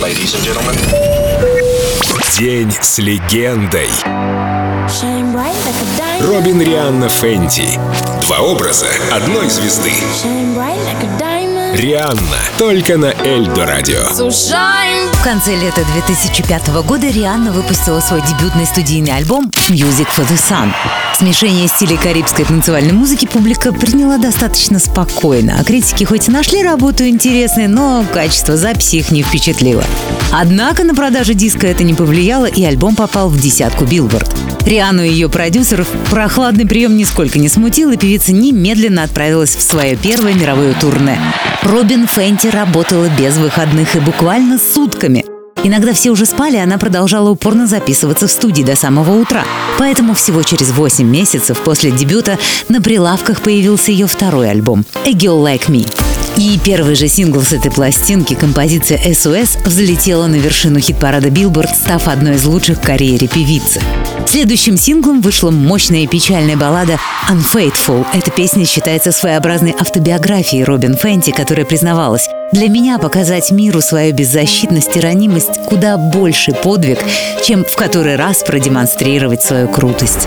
Ladies and gentlemen. День с легендой. Робин Рианна Фенти. Два образа одной звезды. Рианна. Только на Эльдо Радио. В конце лета 2005 года Рианна выпустила свой дебютный студийный альбом «Music for the Sun». Смешение стилей карибской танцевальной музыки публика приняла достаточно спокойно, а критики хоть и нашли работу интересной, но качество записи их не впечатлило. Однако на продажу диска это не повлияло, и альбом попал в десятку Билборд. Риану и ее продюсеров прохладный прием нисколько не смутил, и певица немедленно отправилась в свое первое мировое турне. Робин Фенти работала без выходных и буквально сутками. Иногда все уже спали, она продолжала упорно записываться в студии до самого утра. Поэтому всего через 8 месяцев после дебюта на прилавках появился ее второй альбом «A Girl Like Me». И первый же сингл с этой пластинки, композиция SOS, взлетела на вершину хит-парада Billboard, став одной из лучших в карьере певицы. Следующим синглом вышла мощная и печальная баллада «Unfaithful». Эта песня считается своеобразной автобиографией Робин Фенти, которая признавалась «Для меня показать миру свою беззащитность и ранимость куда больше подвиг, чем в который раз продемонстрировать свою крутость».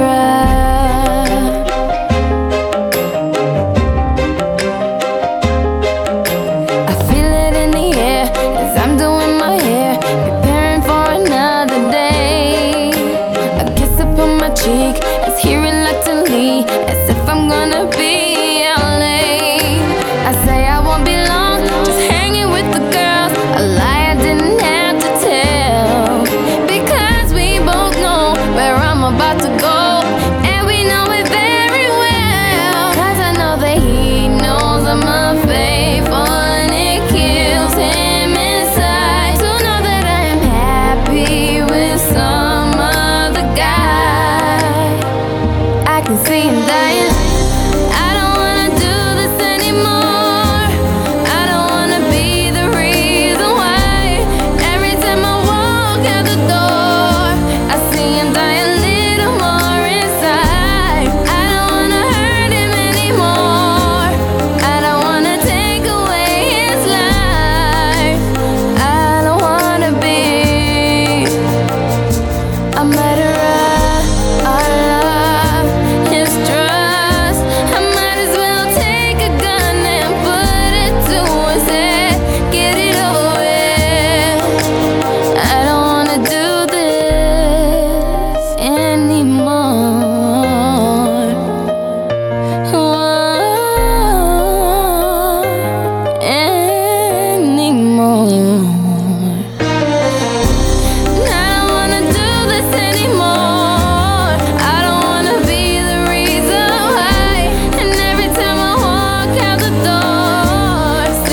right. And dying.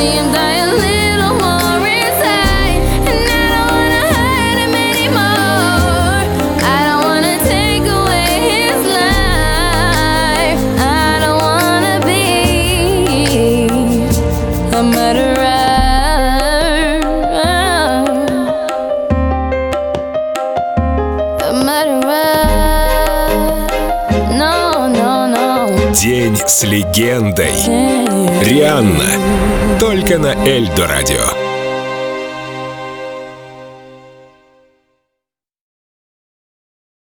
seemed that День с легендой. Рианна. Только на Эльдо Радио.